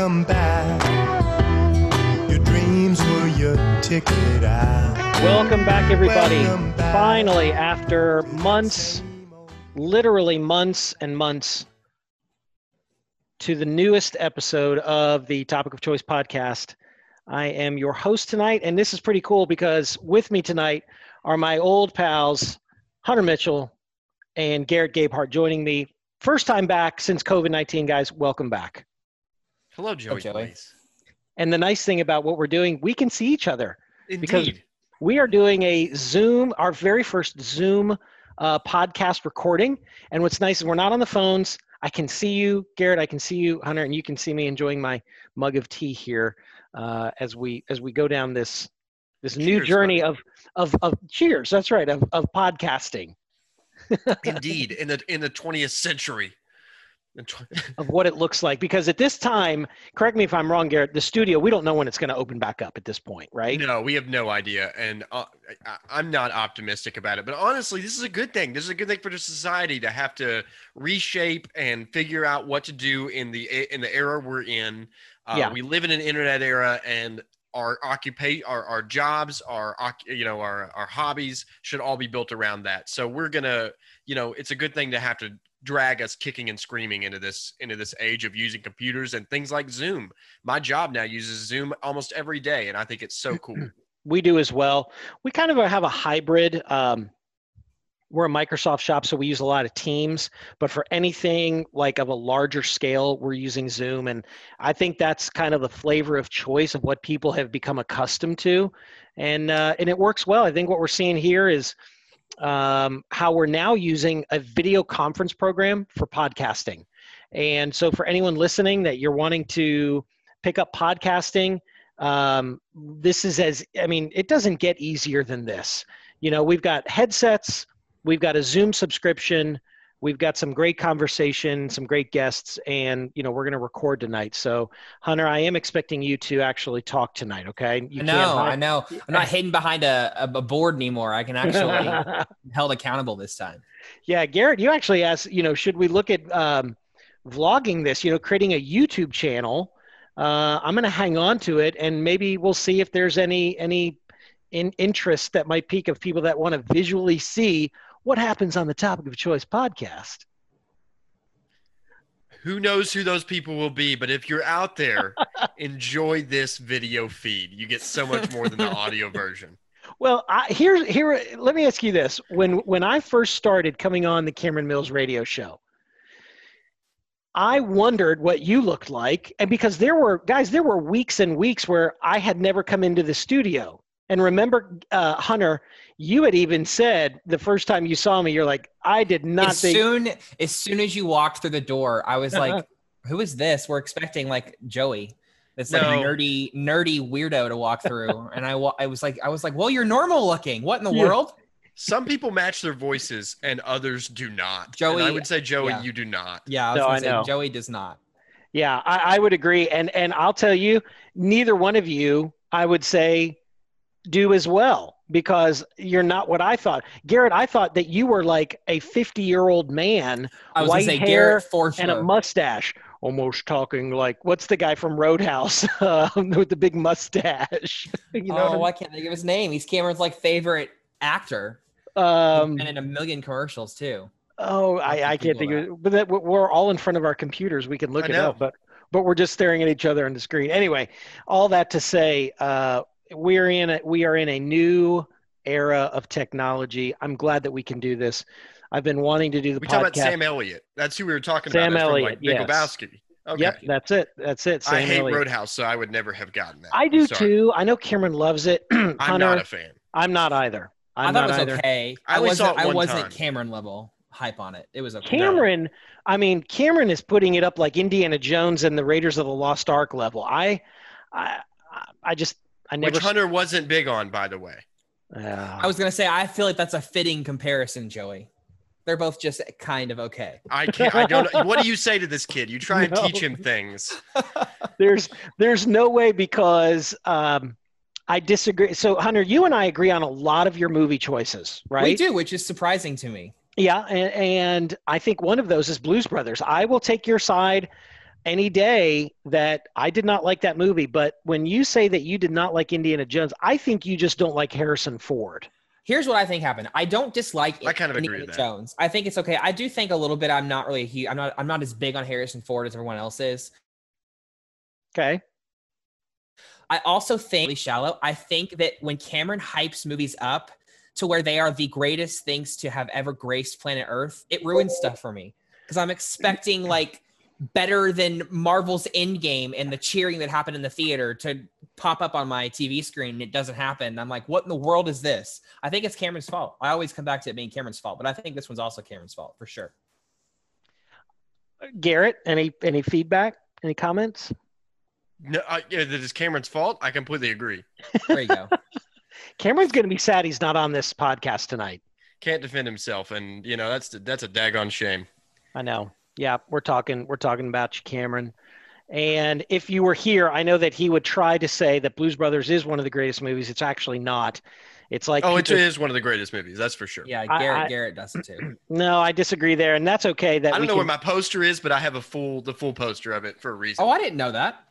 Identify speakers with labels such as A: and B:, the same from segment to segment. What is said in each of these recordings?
A: Welcome back. Your dreams were your ticket out.
B: Welcome back, everybody.
A: Welcome back.
B: Finally, after months, literally months and months, to the newest episode of the Topic of Choice podcast. I am your host tonight, and this is pretty cool because with me tonight are my old pals, Hunter Mitchell and Garrett Gabehart, joining me. First time back since COVID 19, guys. Welcome back.
C: Hello, Joey.
D: Joey.
C: Blaze.
B: And the nice thing about what we're doing, we can see each other. Because-
C: Indeed.
B: We are doing a Zoom, our very first Zoom uh, podcast recording. And what's nice is we're not on the phones. I can see you, Garrett. I can see you, Hunter, and you can see me enjoying my mug of tea here uh, as we as we go down this this new journey
C: buddy.
B: of of of cheers. That's right of of podcasting
C: Indeed. In the in the 20th century.
B: Of what it looks like. Because at this time, correct me if I'm wrong, Garrett. The studio we don't know when it's going to open back up at this point, right?
C: No, we have no idea, and uh, I, I'm not optimistic about it. But honestly, this is a good thing. This is a good thing for the society to have to reshape and figure out what to do in the in the era we're in. Uh,
B: Yeah.
C: We live in an internet era, and our occupation, our, our jobs, our you know our our hobbies should all be built around that. So we're gonna, you know, it's a good thing to have to drag us kicking and screaming into this into this age of using computers and things like Zoom. My job now uses Zoom almost every day, and I think it's so cool.
B: we do as well. We kind of have a hybrid. Um, we're a Microsoft shop, so we use a lot of Teams. But for anything like of a larger scale, we're using Zoom, and I think that's kind of the flavor of choice of what people have become accustomed to, and uh, and it works well. I think what we're seeing here is um, how we're now using a video conference program for podcasting. And so, for anyone listening that you're wanting to pick up podcasting, um, this is as I mean, it doesn't get easier than this. You know, we've got headsets, we've got a Zoom subscription, we've got some great conversation, some great guests, and you know, we're going to record tonight. So, Hunter, I am expecting you to actually talk tonight. Okay? You
D: I know, I know. I'm not hidden behind a, a, board anymore. I can actually held accountable this time.
B: Yeah, Garrett, you actually asked, you know, should we look at um, vlogging this, you know, creating a YouTube channel? Uh, I'm going to hang on to it and maybe we'll see if there's any, any in, interest that might peak of people that want to visually see what happens on the topic of choice podcast.
C: who knows who those people will be but if you're out there enjoy this video feed you get so much more than the audio version
B: Well, I, here, here, let me ask you this: when when I first started coming on the Cameron Mills radio show, I wondered what you looked like, and because there were guys, there were weeks and weeks where I had never come into the studio. And remember, uh, Hunter, you had even said the first time you saw me, you're like, I did not
D: as
B: think.
D: soon as soon as you walked through the door, I was like, "Who is this?" We're expecting like Joey, this like
C: No.
D: nerdy nerdy weirdo to walk through, and I I was like I was like, "Well, you're normal looking. What in the
B: Yeah.
D: world?"
C: some people match their voices and others do not
D: Joey-
C: and i would say joey
D: yeah.
C: you do not
D: Yeah, I was
B: No,
D: gonna
B: I
D: say,
B: know.
D: Joey does not.
B: Yeah, I, I would agree, and and I'll tell you, neither one of you, I would say, do as well because you're not what I thought. Garrett, I thought that you were like a 50 year old man,
D: I was
B: white
D: say
B: hair
D: Garrett for
B: and a mustache, almost talking like what's the guy from Roadhouse um, with the big mustache? you know,
D: oh,
B: what
D: I can't think of his name. He's Cameron's like favorite actor,
B: um,
D: and in a million commercials too.
B: Oh, I, I can't think of it. But that, we're all in front of our computers. We can look
C: I
B: it
C: know.
B: up, but but we're just staring at each other on the screen. Anyway, all that to say, uh, we're in a, we are in a new era of technology. I'm glad that we can do this. I've been wanting to do the
C: we
B: podcast.
C: talk about sam elliott that's who we were talking
B: Sam
C: about That's from,
B: Elliott,
C: like
B: yes.
C: Big Lebowski. okay
B: Yep, that's it. That's it.
C: i
B: Sam
C: hate
B: Elliott.
C: roadhouse so i would never have gotten that
B: I do too. I know Cameron loves it.
C: i'm not a fan
B: I'm not either. I'm
D: I thought
B: not
D: it was
B: either.
D: okay.
C: I
D: I, wasn't. I wasn't
C: time.
D: Cameron level hype on it. It was okay.
B: Cameron, I mean, Cameron is putting it up like Indiana Jones and the Raiders of the Lost Ark level. I, I, I just, I never.
C: which hunter wasn't big on by the way
B: Uh,
D: I was gonna say I feel like that's a fitting comparison, Joey. They're both just kind of okay.
C: i can't i don't what do you say to this kid you try and
B: No.
C: teach him things
B: there's, there's no way because um, I disagree. So, Hunter, you and I agree on a lot of your movie choices, right?
D: We do, which is surprising to me.
B: Yeah, and, and I think one of those is Blues Brothers. I will take your side. Any day that I did not like that movie. But when you say that you did not like Indiana Jones, I think you just don't like Harrison Ford.
D: Here's what I think happened. I don't dislike
C: I kind of agree
D: Indiana
C: with that.
D: Jones. I think it's okay. I do think a little bit. I'm not really a huge. I'm not. I'm not as big on Harrison Ford as everyone else is.
B: Okay.
D: I also think really shallow. I think that when Cameron hypes movies up to where they are the greatest things to have ever graced planet Earth, it ruins stuff for me because I'm expecting like better than Marvel's Endgame and the cheering that happened in the theater to pop up on my TV screen. And it doesn't happen. I'm like, what in the world is this? I think it's Cameron's fault. I always come back to it being Cameron's fault, but I think this one's also Cameron's fault for sure.
B: Garrett, any any feedback? Any comments?
C: No, I, yeah, that is Cameron's fault. I completely agree.
D: There you go.
B: Cameron's going to be sad he's not on this podcast tonight.
C: Can't defend himself, and you know that's that's a daggone shame.
B: I know. Yeah, we're talking we're talking about you, Cameron. And if you were here, I know that he would try to say that Blues Brothers is one of the greatest movies. It's actually not. It's like
C: Oh, it
B: people-
C: is one of the greatest movies. That's for sure.
D: Yeah, Garrett
B: I-
D: Garrett does it too.
B: no, I disagree there, and that's okay. That
C: I don't know
B: can-
C: where my poster is, but I have a full the full poster of it for a reason.
D: Oh, I didn't know that.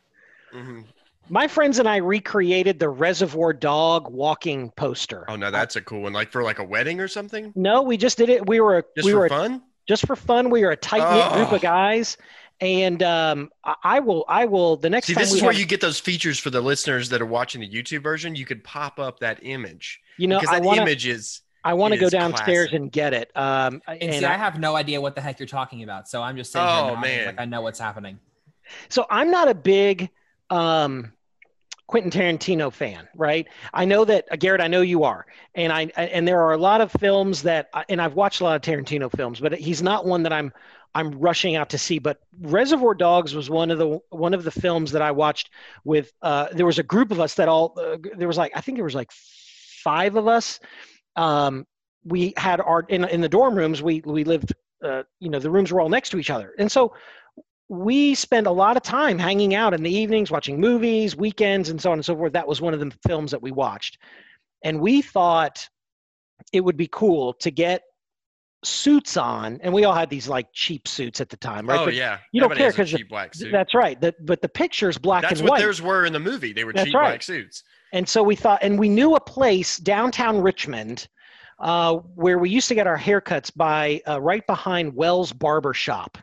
C: Mhm.
B: my friends and I recreated the Reservoir Dog walking poster.
C: Oh no, that's a cool one. Like for like a wedding or something.
B: No, we just did it. We were
C: Just
B: we
C: for
B: were
C: fun.
B: Just for fun. We are a tight knit group
C: Oh.
B: of guys, and um, I, I will I will the next time.
C: See,
B: this
C: is where
B: have-
C: you get those features for the listeners that are watching the YouTube version. You could pop up that image
B: you know
C: because
B: I
C: that
B: want to
C: image is.
B: I want to go downstairs
C: classic.
B: and get it. Um,
D: And,
B: and
D: see,
B: I-
D: I have no idea what the heck you're talking about. So I'm just saying.
C: Oh, man.
D: like I know what's happening.
B: So I'm not a big um, Quentin Tarantino fan, right? I know that uh, Garrett. I know you are, and I and there are a lot of films that, and I've watched a lot of Tarantino films, but he's not one that I'm I'm rushing out to see. But Reservoir Dogs was one of the one of the films that I watched with. Uh, there was a group of us that all uh, there was like I think there was like five of us. Um, we had our in in the dorm rooms. We we lived. Uh, you know, the rooms were all next to each other, and so we spend a lot of time hanging out in the evenings, watching movies, weekends, and so on and so forth. That was one of the films that we watched. And we thought it would be cool to get suits on. And we all had these like cheap suits at the time, right?
C: oh
B: But
C: yeah,
B: you don't
C: Everybody
B: care
C: because a
B: 'cause the-
C: cheap black suit.
B: That's right. The, but the picture's black
C: That's
B: and
C: what
B: white.
C: theirs were in the movie. They were
B: That's
C: cheap
B: right.
C: black suits.
B: And so we thought, and we knew a place downtown Richmond uh, where we used to get our haircuts by uh, right behind Wells Barber Shop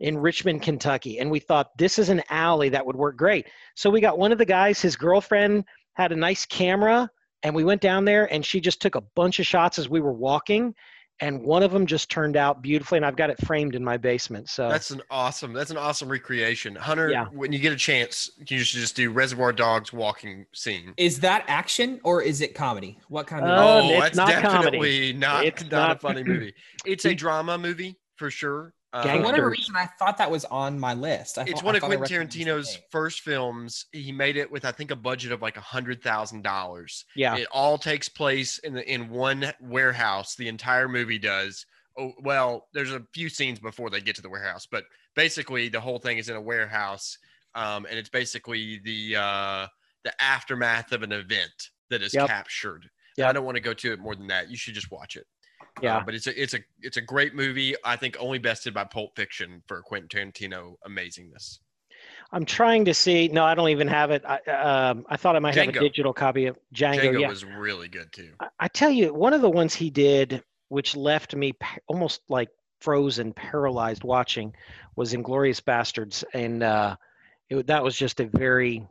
B: in Richmond, Kentucky. And we thought this is an alley that would work great. So we got one of the guys, his girlfriend had a nice camera, and we went down there and she just took a bunch of shots as we were walking. And one of them just turned out beautifully, and I've got it framed in my basement. So
C: That's an awesome. That's an awesome recreation. Hunter,
B: Yeah.
C: when you get a chance, you should just do Reservoir Dogs walking scene.
D: Is that action or is it comedy? What kind of
B: Uh,
C: oh,
B: it's
C: that's
B: not comedy.
C: definitely not
B: It's
C: not,
B: not-
C: a funny movie. It's a drama movie for sure. Uh,
D: For
B: Gangsters.
D: whatever reason, I thought that was on my list. I
C: it's
D: thought-
C: one
D: I
C: of
D: thought
C: Quentin Tarantino's first films. He made it with I think a budget of like a hundred thousand dollars.
B: yeah,
C: It all takes place in the in one warehouse. The entire movie does. Oh well, there's a few scenes before they get to the warehouse, but basically the whole thing is in a warehouse, um, and it's basically the uh, the aftermath of an event that is
B: Yep.
C: captured.
B: Yep.
C: I don't want to go to it more than that. You should just watch it.
B: Yeah.
C: Uh, but it's a it's a it's a great movie. I think only bested by Pulp Fiction for Quentin Tarantino amazingness.
B: I'm trying to see. No, I don't even have it. I, um, I thought I might have a digital copy of Django.
C: Django
B: yeah.
C: was really good too.
B: I, I tell you, one of the ones he did, which left me pa- almost like frozen, paralyzed watching, was Inglourious Basterds, and uh, it, that was just a very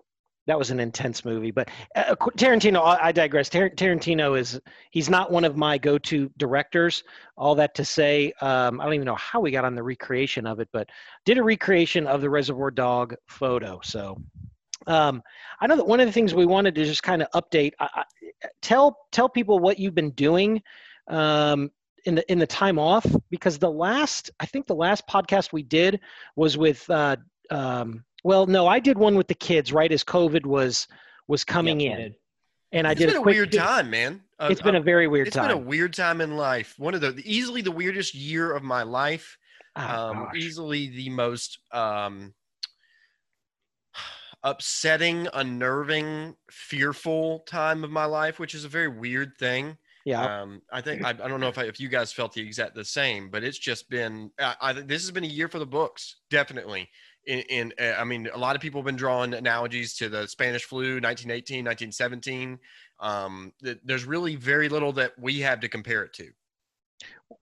B: that was an intense movie. But uh, Tarantino, I, I digress. Tar- Tarantino is he's not one of my go-to directors. All that to say, um, I don't even know how we got on the recreation of it, but did a recreation of the Reservoir Dog photo. So. Um, I know that one of the things we wanted to just kind of update. I, I, tell tell people what you've been doing um, in the in the time off because the last I think the last podcast we did was with uh, um, well no I did one with the kids right as COVID was was coming
D: Yep,
B: in
D: did.
B: and I
C: It's
B: did
C: been a
B: quick
C: weird time, man. Uh,
B: It's been a very weird
C: it's
B: time.
C: It's been a weird time in life. One of the easily the weirdest year of my life.
B: Oh,
C: um,
B: gosh.
C: easily the most um, upsetting, unnerving, fearful time of my life, which is a very weird thing.
B: yeah,
C: Um, I think I, I don't know if I, if you guys felt the exact the same, but it's just been I, I, this has been a year for the books, definitely. In, in uh, I mean, a lot of people have been drawing analogies to the Spanish flu, 1918, 1917. Um, th- there's really very little that we have to compare it to.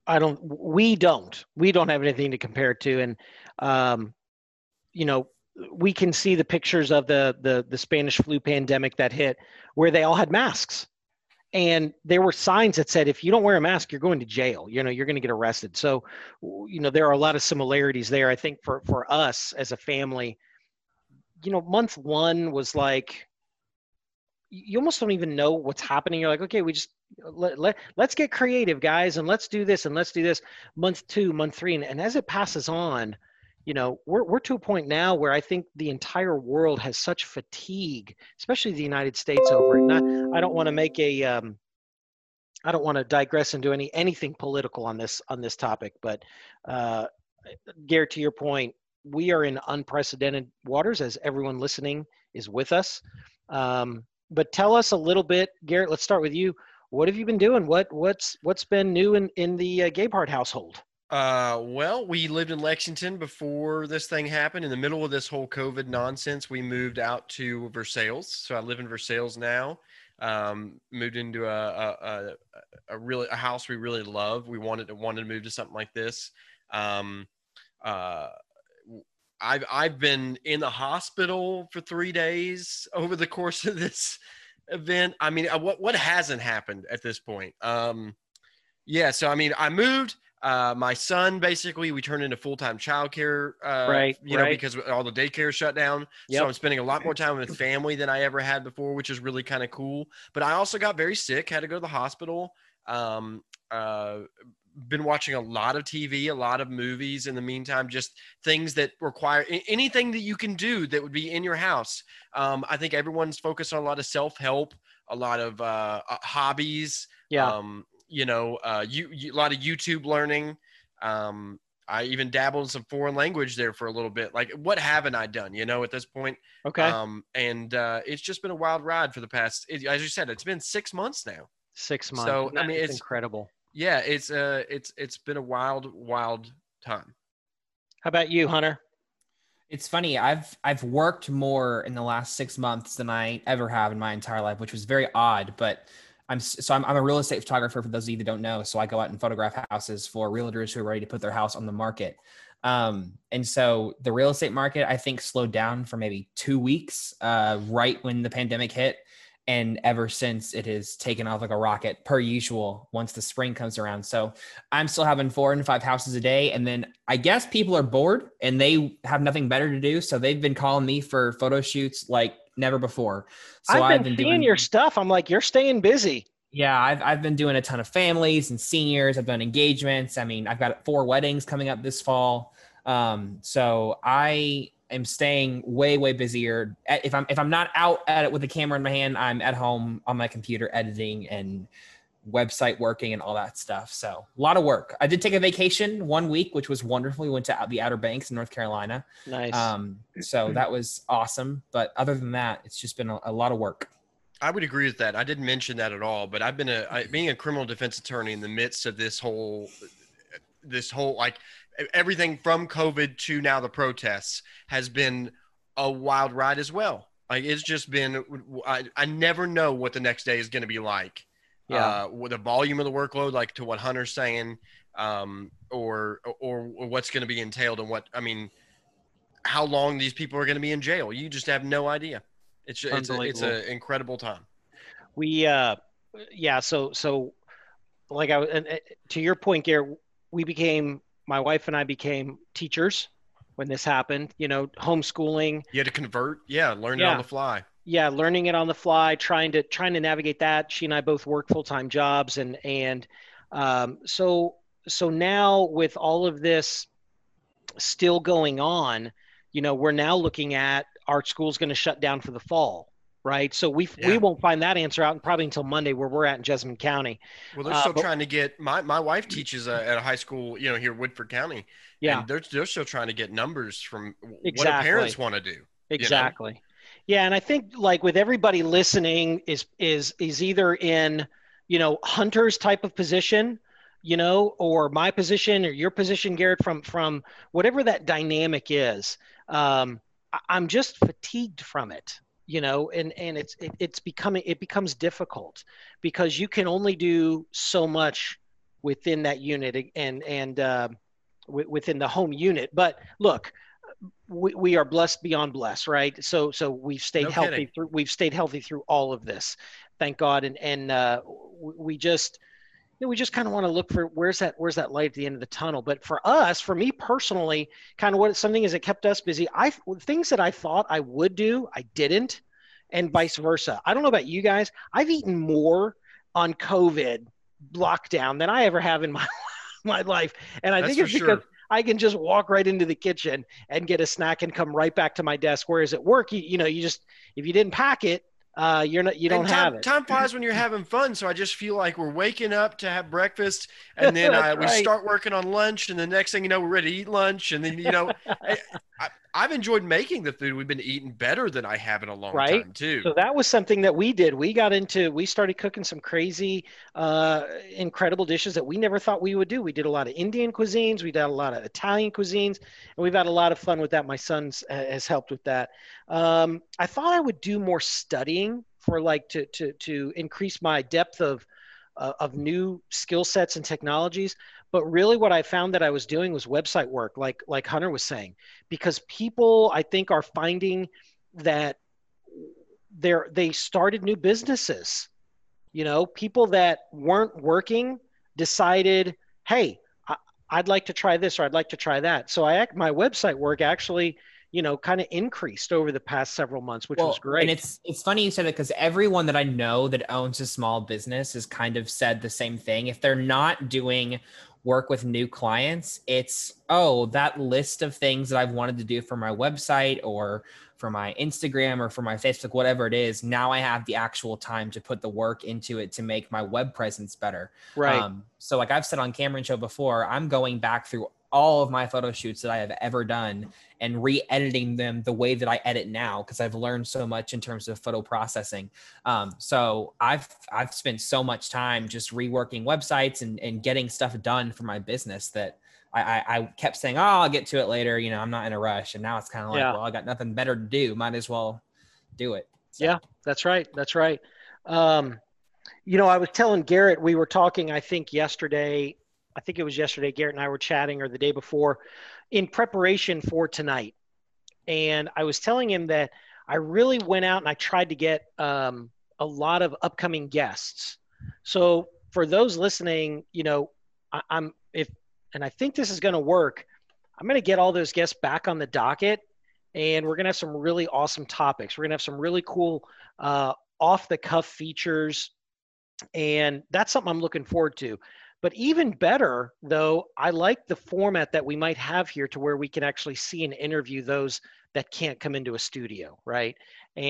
B: I don't. We don't. We don't have anything to compare it to, and um, you know, we can see the pictures of the the the Spanish flu pandemic that hit, where they all had masks, and there were signs that said, if you don't wear a mask, you're going to jail. You know, you're going to get arrested. So, you know, there are a lot of similarities there. I think for for us as a family, you know, month one was like you almost don't even know what's happening. You're like, okay, we just let, let let's get creative, guys, and let's do this and let's do this. Month two, month three, and, and as it passes on, you know, we're we're to a point now where I think the entire world has such fatigue, especially the United States over it. I don't want to make a um, I don't want to digress into any anything political on this on this topic, but uh, Garrett, to your point, we are in unprecedented waters as everyone listening is with us. Um, but tell us a little bit, Garrett. Let's start with you. What have you been doing? What what's what's been new in in the uh, household?
C: Uh, well, we lived in Lexington before this thing happened. In the middle of this whole COVID nonsense, we moved out to Versailles. So I live in Versailles now. Um, moved into a, a, a, a really a house we really love. We wanted to wanted to move to something like this. Um, uh, I've I've been in the hospital for three days over the course of this event. I mean, uh, what what hasn't happened at this point? Um, yeah, so I mean, I moved. Uh, my son basically we turned into full time childcare, uh,
B: Right,
C: You know,
B: right.
C: because all the daycare shut down.
B: Yep.
C: So I'm spending a lot more time with family than I ever had before, which is really kind of cool. But I also got very sick, had to go to the hospital. Um, uh, been watching a lot of TV, a lot of movies in the meantime, just things that require anything that you can do that would be in your house. Um, I think everyone's focused on a lot of self help, a lot of uh, uh, hobbies.
B: Yeah.
C: Um, you know, uh, you, you, a lot of YouTube learning. Um, I even dabbled in some foreign language there for a little bit. Like, what haven't I done? You know, at this point.
B: okay.
C: Um, and uh, it's just been a wild ride for the past. It, as you said, it's been six months now.
B: Six months.
C: so, I mean, it's-
B: incredible.
C: Yeah, it's uh, it's it's been a wild, wild time.
B: How about you, Hunter?
D: It's funny. I've I've worked more in the last six months than I ever have in my entire life, which was very odd. But I'm so I'm, I'm a real estate photographer. For those of you that don't know, so I go out and photograph houses for realtors who are ready to put their house on the market. Um, and so the real estate market, I think, slowed down for maybe two weeks, uh, right when the pandemic hit. And ever since, it has taken off like a rocket, per usual, once the spring comes around. So I'm still having four and five houses a day. And then I guess people are bored and they have nothing better to do. So they've been calling me for photo shoots like never before. So
B: I've been, seeing your stuff. I'm like, you're staying busy.
D: yeah, I've, I've been doing a ton of families and seniors. I've done engagements. I mean, I've got four weddings coming up this fall. Um, so I am staying way, way busier. If I'm if I'm not out at it with the camera in my hand, I'm at home on my computer editing and website working and all that stuff. So a lot of work. I did take a vacation one week, which was wonderful. We went to out- the Outer Banks in North Carolina.
B: Nice.
D: Um, so that was awesome. But other than that, it's just been a, a lot of work.
C: I would agree with that. I didn't mention that at all, but I've been a I, being a criminal defense attorney in the midst of this whole this whole like everything from COVID to now the protests has been a wild ride as well. Like it's just been I, I never know what the next day is going to be like.
B: Yeah.
C: Uh, with the volume of the workload, like to what Hunter's saying, um, or, or or what's going to be entailed and what I mean, how long these people are going to be in jail. You just have no idea. It's it's a, it's an incredible time.
B: we uh yeah so so like i was- and, uh, to your point Garrett, we became my wife and i became teachers when this happened you know homeschooling
C: You had to convert, yeah, learn it
B: Yeah.
C: on the fly.
B: Yeah learning it on the fly trying to trying to navigate that she and i both work full-time jobs and and um, so so now with all of this still going on you know we're now looking at our school's going to shut down for the fall right so we we won't find that answer out probably until monday where we're at in jessamine county
C: Well, they're
B: Uh,
C: still
B: but-
C: trying to get my my wife teaches uh, at a high school, you know, here Woodford County.
B: yeah
C: and they're they're still trying to get numbers from what
B: Exactly.
C: do parents want to do.
B: exactly yeah and i think like with everybody listening is is is either in you know hunter's type of position you know, or my position or your position, Garrett, from from whatever that dynamic is. Um, I'm just fatigued from it, you know, and and it's it, it's becoming it becomes difficult because you can only do so much within that unit and and uh, w- within the home unit. But look, we, we are blessed beyond blessed, right? So so we've stayed
C: No
B: healthy
C: kidding.
B: through we've stayed healthy through all of this, thank God. And and uh, we just you know, we just kind of want to look for where's that where's that light at the end of the tunnel. But for us, for me personally, kind of what something is that kept us busy. I things that I thought I would do, I didn't, and vice versa. I don't know about you guys. I've eaten more on COVID lockdown than I ever have in my my life, and I
C: That's
B: think it's because
C: sure.
B: I can just walk right into the kitchen and get a snack and come right back to my desk. Whereas at work, you, you know, you just if you didn't pack it, uh, you're not you don't
C: time,
B: have it.
C: Time flies when you're having fun. So I just feel like we're waking up to have breakfast, and then
B: That's
C: uh, we
B: right.
C: start working on lunch, and the next thing you know, we're ready to eat lunch, and then you know, I, I, I've enjoyed making the food we've been eating better than I have in a long
B: Right.
C: time too.
B: So that was something that we did. We got into, we started cooking some crazy, uh, incredible dishes that we never thought we would do. We did a lot of Indian cuisines, we did a lot of Italian cuisines, and we've had a lot of fun with that. My son's uh, has helped with that. Um, I thought I would do more studying for like to to to increase my depth of uh, of new skill sets and technologies. But really, what I found that I was doing was website work, like like Hunter was saying, because people I think are finding that they're they started new businesses you know people that weren't working decided hey i'd like to try this or i'd like to try that so i act my website work actually you know kind of increased over the past several months which was great
D: And it's it's funny you said that because everyone that I know that owns a small business has kind of said the same thing. If they're not doing work with new clients, it's oh that list of things that I've wanted to do for my website or for my Instagram or for my Facebook, whatever it is. Now I have the actual time to put the work into it to make my web presence better.
B: right
D: Um, so, like I've said on Cameron Show before, I'm going back through all of my photo shoots that I have ever done and re-editing them the way that I edit now because I've learned so much in terms of photo processing. Um, so I've I've spent so much time just reworking websites and, and getting stuff done for my business that I, I, I kept saying, oh, I'll get to it later. You know, I'm not in a rush. And now it's kind of like,
B: Yeah.
D: well, I got nothing better to do. Might as well do it. So-
B: Yeah. That's right. That's right. Um, you know, I was telling Garrett, we were talking, I think yesterday, I think it was yesterday, Garrett and I were chatting or the day before in preparation for tonight. And I was telling him that I really went out and I tried to get um, a lot of upcoming guests. So for those listening, you know, I, I'm, if, and I think this is going to work, I'm going to get all those guests back on the docket and we're going to have some really awesome topics. We're going to have some really cool uh, off the cuff features. And that's something I'm looking forward to. But even better, though, I like the format that we might have here to where we can actually see and interview those that can't come into a studio, right?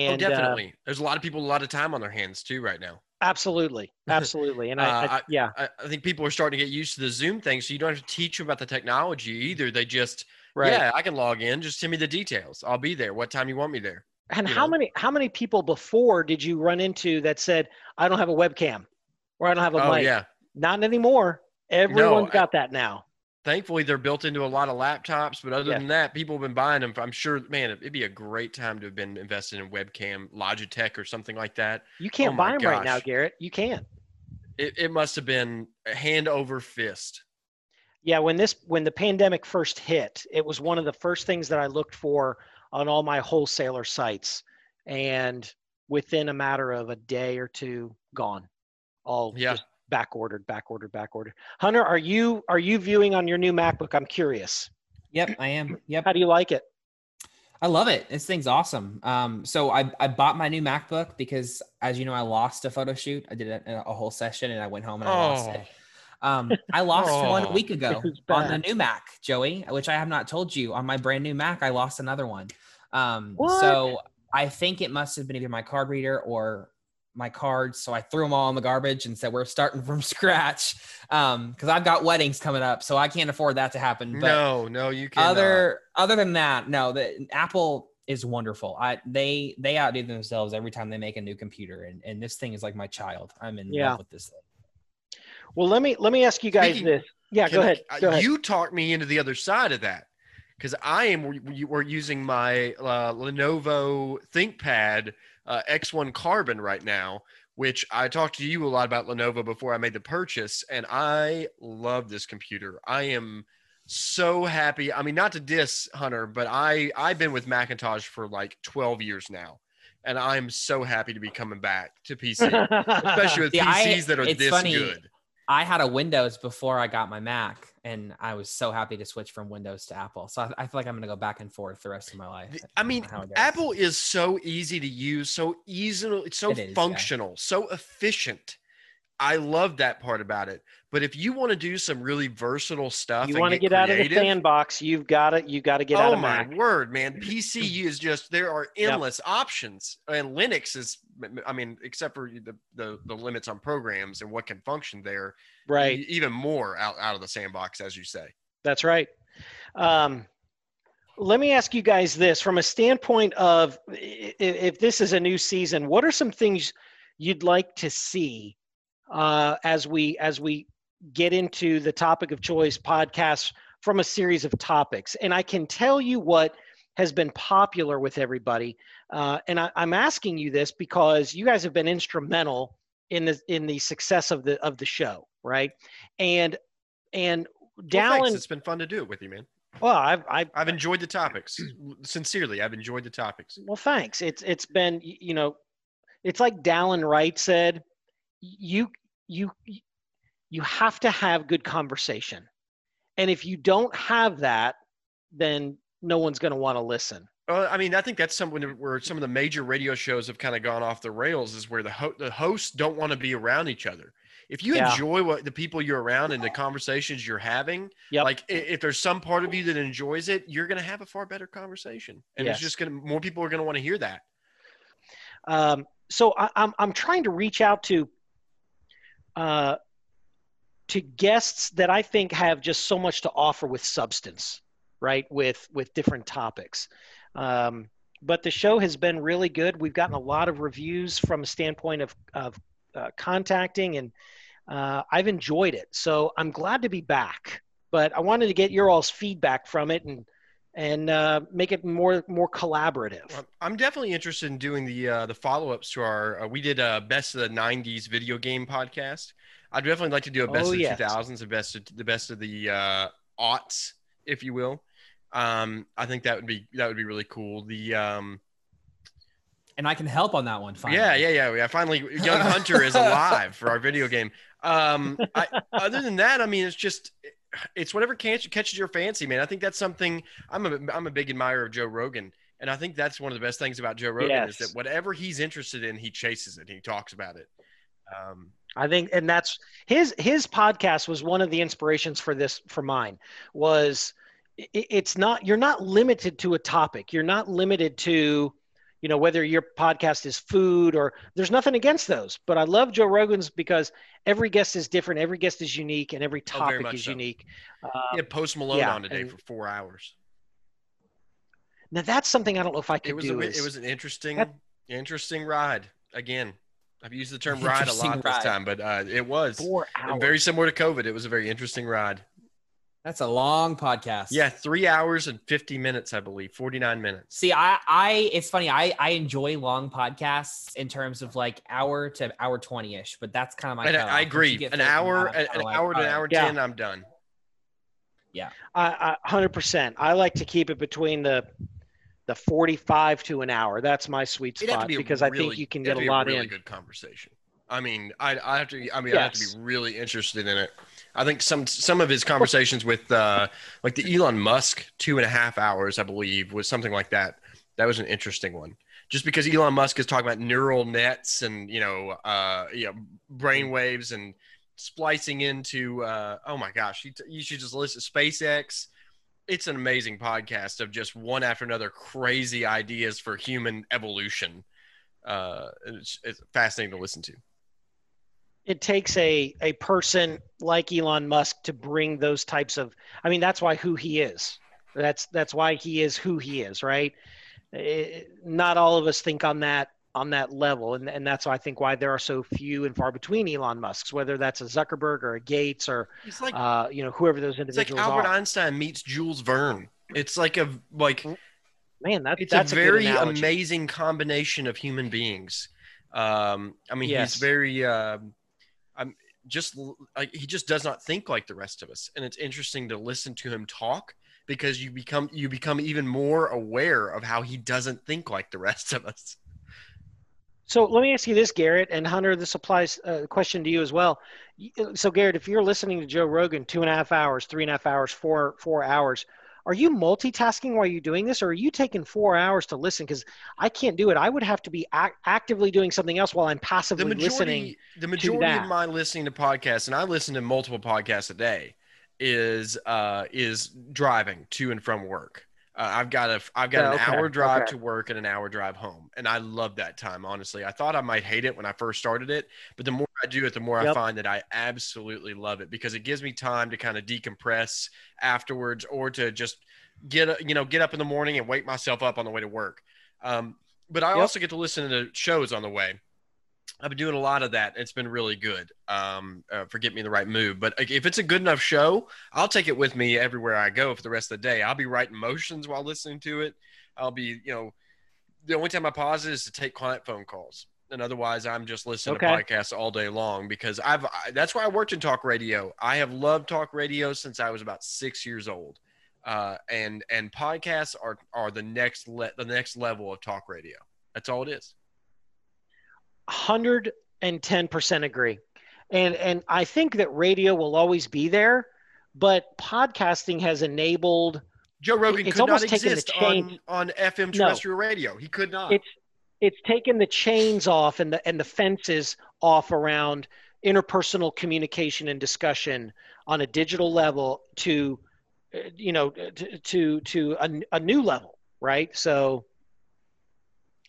C: oh,
B: And uh,
C: definitely. There's a lot of people, a lot of time on their hands too right now.
B: absolutely, absolutely. And I,
C: Uh,
B: I,
C: I-
B: yeah,
C: I, I think people are starting to get used to the Zoom thing, so you don't have to teach them about the technology either. They just,
B: right.
C: yeah, I can log in. Just send me the details. I'll be there. What time you want me there?
B: And
C: you
B: how
C: know?
B: many how many people before did you run into that said, "I don't have a webcam," or "I don't have a
C: Oh
B: mic"?
C: yeah.
B: Not anymore. Everyone's
C: I-
B: got that now.
C: Thankfully, they're built into a lot of laptops, but other
B: Yeah.
C: than that, people have been buying them. I'm sure, man, it'd be a great time to have been invested in webcam, Logitech, or something like that.
B: You can't
C: Oh
B: buy them right now. Garrett. You can't.
C: It, it must have been hand over fist.
B: Yeah, when this when the pandemic first hit, it was one of the first things that I looked for on all my wholesaler sites, and within a matter of a day or two, gone. All
C: Yeah.
B: Back ordered, back ordered, back ordered. Hunter, are you are you viewing on your new MacBook? I'm curious.
D: Yep, I am. Yep.
B: How do you like it?
D: I love it. This thing's awesome. Um, so I, I bought my new MacBook because, as you know, I lost a photo shoot. I did a, a whole session and I went home and I lost it. Um, I lost one
C: Oh.
D: a week ago on the new Mac, Joey, which I have not told you. On my brand new Mac, I lost another one. Um, so I think it must have been either my card reader or my cards. So I threw them all in the garbage and said we're starting from scratch because I've got weddings coming up, so I can't afford that to happen. But
C: no, no, you can't.
D: other other than that, no, the Apple is wonderful. I they they outdo themselves every time they make a new computer, and and this thing is like my child. I'm in
B: Yeah.
D: love with this thing.
B: Well, let me let me ask you guys
C: Speaking-
B: this. Yeah, go
C: I-
B: ahead.
C: uh,
B: Go ahead.
C: You talked me into the other side of that because I am we- we're using my uh, Lenovo ThinkPad uh, X1 Carbon right now, which I talked to you a lot about Lenovo before I made the purchase, and I love this computer. I am so happy. I mean, not to diss Hunter, but I I've been with Macintosh for like 12 years now. And I'm so happy to be coming back to PC, especially with
D: See, I-
C: PCs that are this
D: funny.
C: good.
D: I had a Windows before I got my Mac, and I was so happy to switch from Windows to Apple. So I, I feel like I'm gonna go back and forth the rest of my life.
C: I mean,
D: how it goes.
C: Apple is so easy to use, so easy, it's so
D: It is, yeah.
C: functional, so efficient. I love that part about it. But if you want to do some really versatile stuff,
B: you want to get out of the sandbox, you've got it. you got to get
C: oh
B: out of
C: my
B: Mac.
C: word, man! PC is just there are
B: Yep.
C: endless options, and Linux is, I mean, except for the, the the limits on programs and what can function there,
B: Right.
C: even more out out of the sandbox, as you say.
B: That's right. Um, let me ask you guys this from a standpoint of if this is a new season, what are some things you'd like to see uh, as we as we get into the topic of choice podcast from a series of topics? And I can tell you what has been popular with everybody. Uh, and I, I'm asking you this because you guys have been instrumental in the in the success of the of the show, right? And and
C: Well.
B: Dallin,
C: It's been fun to do it with you, man.
B: well, I've, I've,
C: I've enjoyed the topics. Sincerely, I've enjoyed the topics.
B: well, thanks. It's, it's been, you know, it's like Dallin Wright said, you, you, you have to have good conversation. And if you don't have that, then no one's going to want to listen.
C: Well, I mean, I think that's something where some of the major radio shows have kind of gone off the rails is where the ho- the hosts don't want to be around each other. If you
B: Yeah.
C: enjoy what the people you're around and the conversations you're having,
B: Yep.
C: like i- if there's some part of you that enjoys it, you're going to have a far better conversation, and
B: Yes.
C: it's just going to more people are going to want to hear that.
B: Um, so I, I'm I'm trying to reach out to uh, to guests that I think have just so much to offer with substance, right? With with different topics. Um, but the show has been really good. We've gotten a lot of reviews from a standpoint of of uh, contacting, and uh, I've enjoyed it. So I'm glad to be back. But I wanted to get your all's feedback from it and and uh, make it more more collaborative.
C: I'm definitely interested in doing the uh, the follow ups to our. Uh, we did a best of the '90s video game podcast. I'd definitely like to do a best
B: Oh,
C: of the
B: yes.
C: 2000s, a best of the best of the uh, aughts, if you will. Um, I think that would be that would be really cool. The um,
D: and I can help on that one. Finally.
C: yeah, yeah, yeah, yeah. Finally, Young Hunter is alive for our video game. Um, I, other than that, I mean, it's just it's whatever catch, catches your fancy, man. I think that's something. I'm a I'm a big admirer of Joe Rogan, and I think that's one of the best things about Joe Rogan is that whatever he's interested in, he chases it. He talks about it. Um,
B: I think, and that's his his podcast was one of the inspirations for this for mine was i- it's not you're not limited to a topic. You're not limited to you know whether your podcast is food or there's nothing against those. But I love Joe Rogan's because every guest is different, every guest is unique, and every
C: Oh,
B: topic
C: much
B: is
C: so.
B: unique. Uh,
C: had Post Malone
B: yeah,
C: on today
B: and-
C: for four hours.
B: now that's something I don't know if I could
C: It was
B: do.
C: a,
B: is-
C: it was an interesting
B: That-
C: interesting ride. Again, I've used the term ride a lot
D: ride.
C: this time, but uh, it was
B: four hours.
C: very similar to COVID. It was a very interesting ride.
D: That's a long podcast.
C: Yeah, three hours and 50 minutes, I believe, 49 minutes.
D: See, I, I, it's funny. I, I enjoy long podcasts in terms of like hour to hour twenty ish, but that's kind of my.
C: And
D: cutoff.
C: I agree. An hour, an, an
D: like,
C: hour to an hour
D: right.
B: Yeah.
C: 10, I'm done. Yeah.
B: I, I, 100%. I like to keep it between the the 45 to an hour. That's my sweet
C: It'd have to
B: spot
C: be a
B: because I think you can get a
C: be
B: lot
C: really
B: in.
C: good conversation. I mean, I, I have to. I mean, I have to be really interested in it. I think some some of his conversations with uh, like the Elon Musk two and a half hours, I believe, was something like that. That was an interesting one. Just because Elon Musk is talking about neural nets and you know, uh, you know, brain waves and splicing into. Uh, oh my gosh, you, you should just listen to SpaceX. It's an amazing podcast of just one after another crazy ideas for human evolution. Uh, it's, it's fascinating to listen to.
B: It takes a a person like Elon Musk to bring those types of I mean that's why who he is. That's that's why he is who he is, right? Eh, not all of us think on that on that level, and and that's I think why there are so few and far between Elon Musk's, whether that's a Zuckerberg or a Gates or
C: like
B: uh, you know whoever those individuals are.
C: it's like Albert
B: are.
C: Einstein meets Jules Verne. It's like a like
B: Man, that,
C: it's
B: that's
C: a very
B: analogy.
C: amazing combination of human beings. Um, I mean,
B: Yes.
C: he's very, I'm just like he just does not think like the rest of us, and it's interesting to listen to him talk because you become you become even more aware of how he doesn't think like the rest of us.
B: So let me ask you this, Garrett and Hunter. This applies a question to you as well. Uh, so Garrett, if you're listening to Joe Rogan two and a half hours, three and a half hours, four four hours, are you multitasking while you're doing this, or are you taking four hours to listen? Because I can't do it. I would have to be ac- actively doing something else while I'm
C: The
B: passively listening.
C: majority, the majority of my listening to podcasts, and I listen to multiple podcasts a day, is uh, is driving to and from work. Uh, I've got a I've got an
B: okay,
C: hour drive
B: okay.
C: to work and an hour drive home, and I love that time. Honestly, I thought I might hate it when I first started it, but the more I do it, the more I find that I absolutely love it because it gives me time to kind of decompress afterwards, or to just get a- you know get up in the morning and wake myself up on the way to work. Um, but I
B: Yep.
C: also get to listen to shows on the way. I've been doing a lot of that. It's been really good. Um, uh, for Get Me in the Right Mood. But if it's a good enough show, I'll take it with me everywhere I go for the rest of the day. I'll be writing motions while listening to it. I'll be, you know, the only time I pause it is to take client phone calls. And otherwise, I'm just listening
B: Okay.
C: to podcasts all day long because I've. I, that's why I worked in talk radio. I have loved talk radio since I was about six years old, uh, and and podcasts are are the next le- the next level of talk radio. That's all it is.
B: 110% agree. And and I think that radio will always be there, but podcasting has enabled
C: Joe Rogan
B: It's
C: could not
B: almost the
C: exist on, on FM
B: No.
C: terrestrial radio. He could not.
B: it's it's taken the chains off and the and the fences off around interpersonal communication and discussion on a digital level to uh, you know to to, to a, a new level right so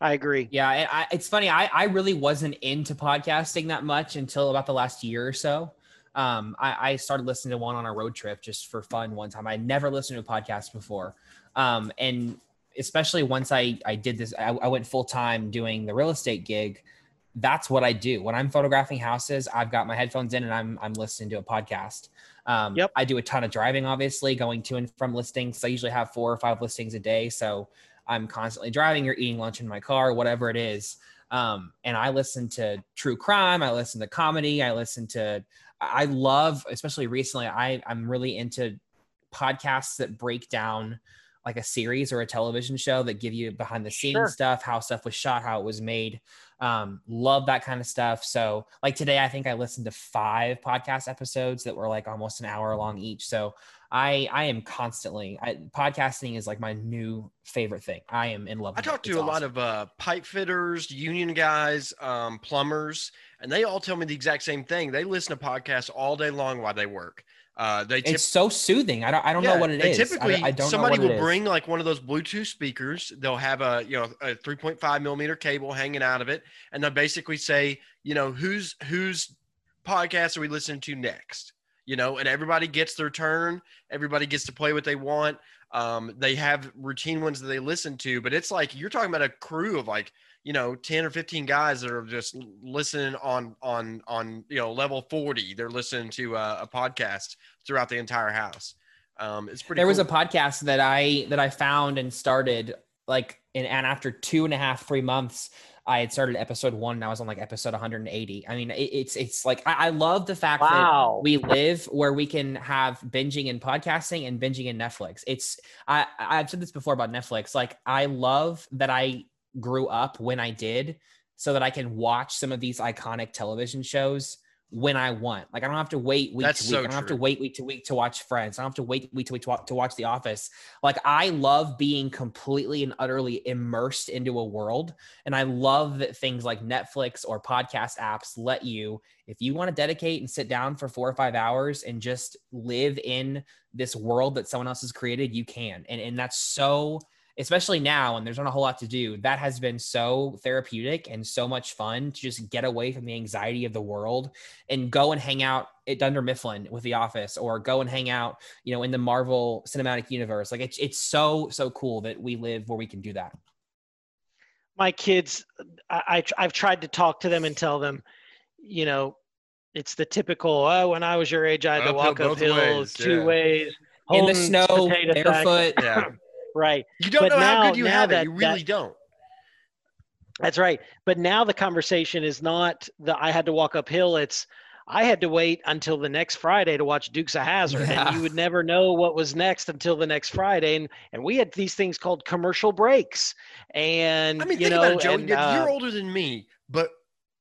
B: i agree
D: Yeah, I, I, it's funny. I, I really wasn't into podcasting that much until about the last year or so. Um, I, I started listening to one on a road trip just for fun one time. I never listened to a podcast before. Um, and especially once I, I did this, I, I went full time doing the real estate gig. That's what I do when I'm photographing houses. I've got my headphones in and I'm I'm listening to a podcast. Um,
B: Yep.
D: I do a ton of driving, obviously, going to and from listings. I usually have four or five listings a day, so I'm constantly driving or eating lunch in my car, whatever it is. Um, and I listen to true crime. I listen to comedy. I listen to. I love, especially recently. I I'm really into podcasts that break down like a series or a television show that give you behind the scenes
B: Sure.
D: stuff, how stuff was shot, how it was made. Um, love that kind of stuff. So, like today, I think I listened to five podcast episodes that were like almost an hour long each. So, I I am constantly I, podcasting is like my new favorite thing. I am in love.
C: I
D: with it.
C: to
D: It's
C: a lot of uh, pipe fitters, union guys, um, plumbers, and they all tell me the exact same thing. They listen to podcasts all day long while they work. Uh, they tip-
D: It's so soothing. I don't I don't
C: Yeah,
D: know what it is.
C: Typically,
D: I, I don't
C: somebody will bring like one of those Bluetooth speakers. They'll have a you know a 3.5 millimeter cable hanging out of it, and they'll basically say, you know, whose whose podcast are we listening to next? You know, and everybody gets their turn. Everybody gets to play what they want. Um, they have routine ones that they listen to, but it's like you're talking about a crew of like you know 10 or 15 guys that are just listening on on on you know level 40 they're listening to uh, a podcast throughout the entire house um it's pretty
D: there was a podcast that I that I found and started like in, and after two and a half three months I had started episode one and I was on like episode 180. I mean, it, it's it's like I, I love the fact
B: Wow.
D: that we live where we can have binging and podcasting and binging in Netflix. It's I I've said this before about Netflix. Like I love that I grew up when I did, so that I can watch some of these iconic television shows when I want. Like I don't have to wait week
C: That's
D: to week.
C: so
D: I don't have to
C: true.
D: wait week to week to watch Friends. I don't have to wait week to week to watch, to watch The Office. Like I love being completely and utterly immersed into a world, and I love that things like Netflix or podcast apps let you, if you want to dedicate and sit down for four or five hours and just live in this world that someone else has created, you can. And and that's so especially now and there's not a whole lot to do that has been so therapeutic and so much fun to just get away from the anxiety of the world and go and hang out at Dunder Mifflin with The Office or go and hang out, you know, in the Marvel Cinematic Universe. Like it's it's so so cool that we live where we can do that.
B: my kids, I, I have tried to talk to them and tell them, you know, it's the typical. Oh, when I was your age, I had to
C: Uphill
B: walk
C: both
B: uphill
C: ways,
B: two
C: yeah.
B: ways
D: In the snow, barefoot.
C: Yeah.
B: Right.
C: You don't
B: But
C: know how good you have
B: that-
C: it. You really don't.
B: That's right. But now the conversation is not that I had to walk uphill. It's I had to wait until the next Friday to watch Dukes of Hazzard,
D: Yeah.
B: and you would never know what was next until the next Friday. And and we had these things called commercial breaks. And
C: I mean,
B: you
C: think
B: know,
C: about it, Joey.
B: and,
C: You're
B: uh,
C: older than me, but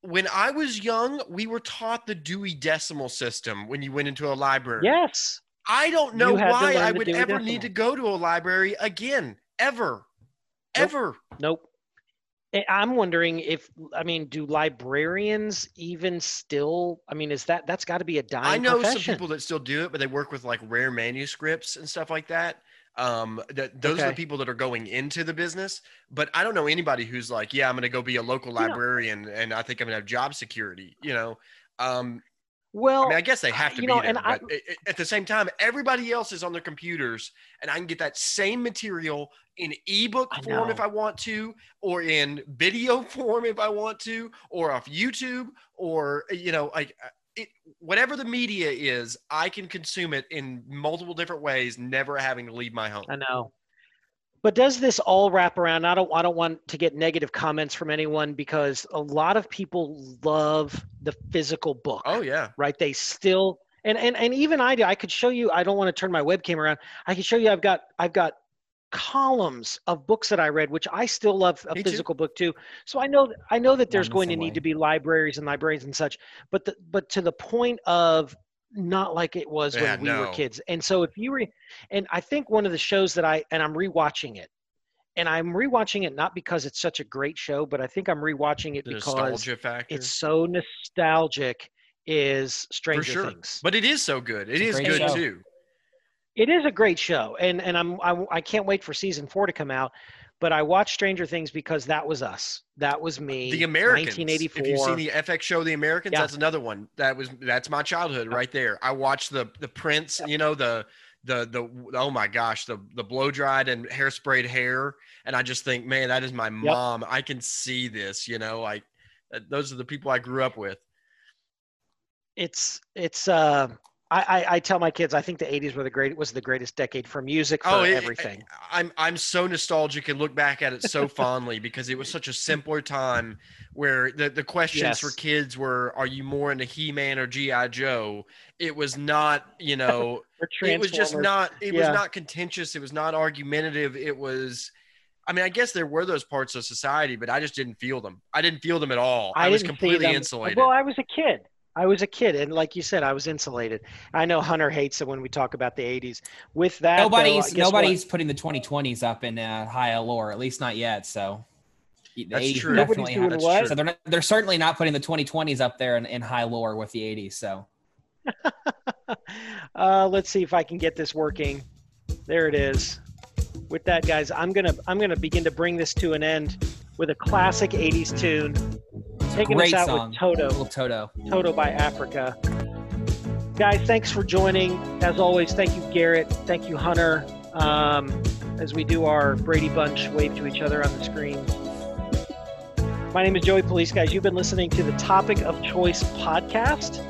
C: when I was young, we were taught the Dewey Decimal System when you went into a library.
B: yes.
C: I don't know
B: You had to
C: why I would ever need to go to a library again, ever,
B: Nope.
C: ever.
B: Nope. I'm wondering if I mean, do librarians even still? I mean, is that that's got to be a dying
C: I know
B: profession?
C: some people that still do it, but they work with like rare manuscripts and stuff like that. Um, that those are the people that are going into the business. But I don't know anybody who's like, yeah, I'm going to go be a local librarian, and I think I'm going to have job security. You know, um,
B: well,
C: I mean, I guess they have to
B: you
C: be
B: know,
C: there,
B: and I-
C: but a- a- at the same time, everybody else is on their computers, and I can get that same material in ebook
B: I
C: form if. I want to, or in video form if I want to, or off YouTube, or you know, like uh, it, whatever the media is, I can consume it in multiple different ways, never having to leave my home.
B: I know. But does this all wrap around? I don't I don't want to get negative comments from anyone because a lot of people love the physical book.
C: Oh yeah,
B: Right? They still and and and even I do. I could show you I don't want to turn my webcam around. I can show you I've got I've got columns of books that I read which I still love a
C: Me too.
B: physical book too. So I know I know that there's going to
D: same
B: need to be libraries and librarians and such. But the but to the point of not like it was
C: Yeah,
B: when we were kids. And so if you were, and I think one of the shows that I and I'm rewatching it, and I'm rewatching it not because it's such a great show, but I think I'm rewatching it
C: the
B: because it's so nostalgic. Is Stranger
C: sure,
B: Things?
C: but it is so good. It
D: It's
C: is good
D: show.
C: too.
B: it is a great show, and and I'm I, I can't wait for season four to come out. But I watched Stranger Things because that was us. That was me.
C: The Americans.
B: 1984.
C: If you've seen the FX show, The Americans,
B: Yeah.
C: that's another one. That was that's my childhood right there. I watched the the Prince. You know the the the oh my gosh the the blow dried and hairsprayed hair, and I just think, man, that is my mom. I can see this. You know, like uh, those are the people I grew up with.
B: it's it's uh I, I I tell my kids I think the 80s were the great was the greatest decade for music oh, for
C: Oh, it-
B: everything.
C: I'm I'm so nostalgic and look back at it so fondly because it was such a simpler time where the, the questions for kids were are you more into He-Man or G.I. Joe? It was not, you know, it was just not it
B: Yeah.
C: was not contentious, it was not argumentative, it was I mean, I guess there were those parts of society, but I just didn't feel them. I didn't feel them at all. I, was completely insulated.
B: Well, I was a kid. I was a kid, and like you said, I was insulated. I know Hunter hates it when we talk about the '80s. With that, though,
D: nobody's
B: what?
D: nobody's putting the 2020s up in uh, high allure, at least not yet. So the
C: That's
D: 80s
C: true.
D: definitely
B: Nobody's
D: have-
B: doing what?
D: So they're not, they're certainly not putting the 2020s up there in, in high lore with the 80s. So
B: uh, let's see if I can get this working. There it is. With that, guys, I'm gonna I'm gonna begin to bring this to an end with a classic '80s tune, taking
D: great
B: us out
D: song,
B: with Toto.
D: little Toto.
B: Toto by Africa. Guys, thanks for joining. As always, thank you, Garrett. Thank you, Hunter. Um, as we do our Brady Bunch wave to each other on the screen. My name is Joey Police, guys. You've been listening to the Topic of Choice podcast.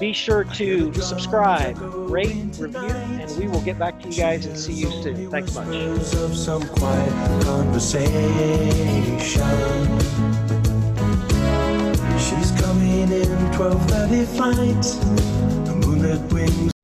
B: Be sure to subscribe, rate, review, and we will get back to you guys and see you soon. Thanks much.
A: In 12:30 flight. The moonlit wings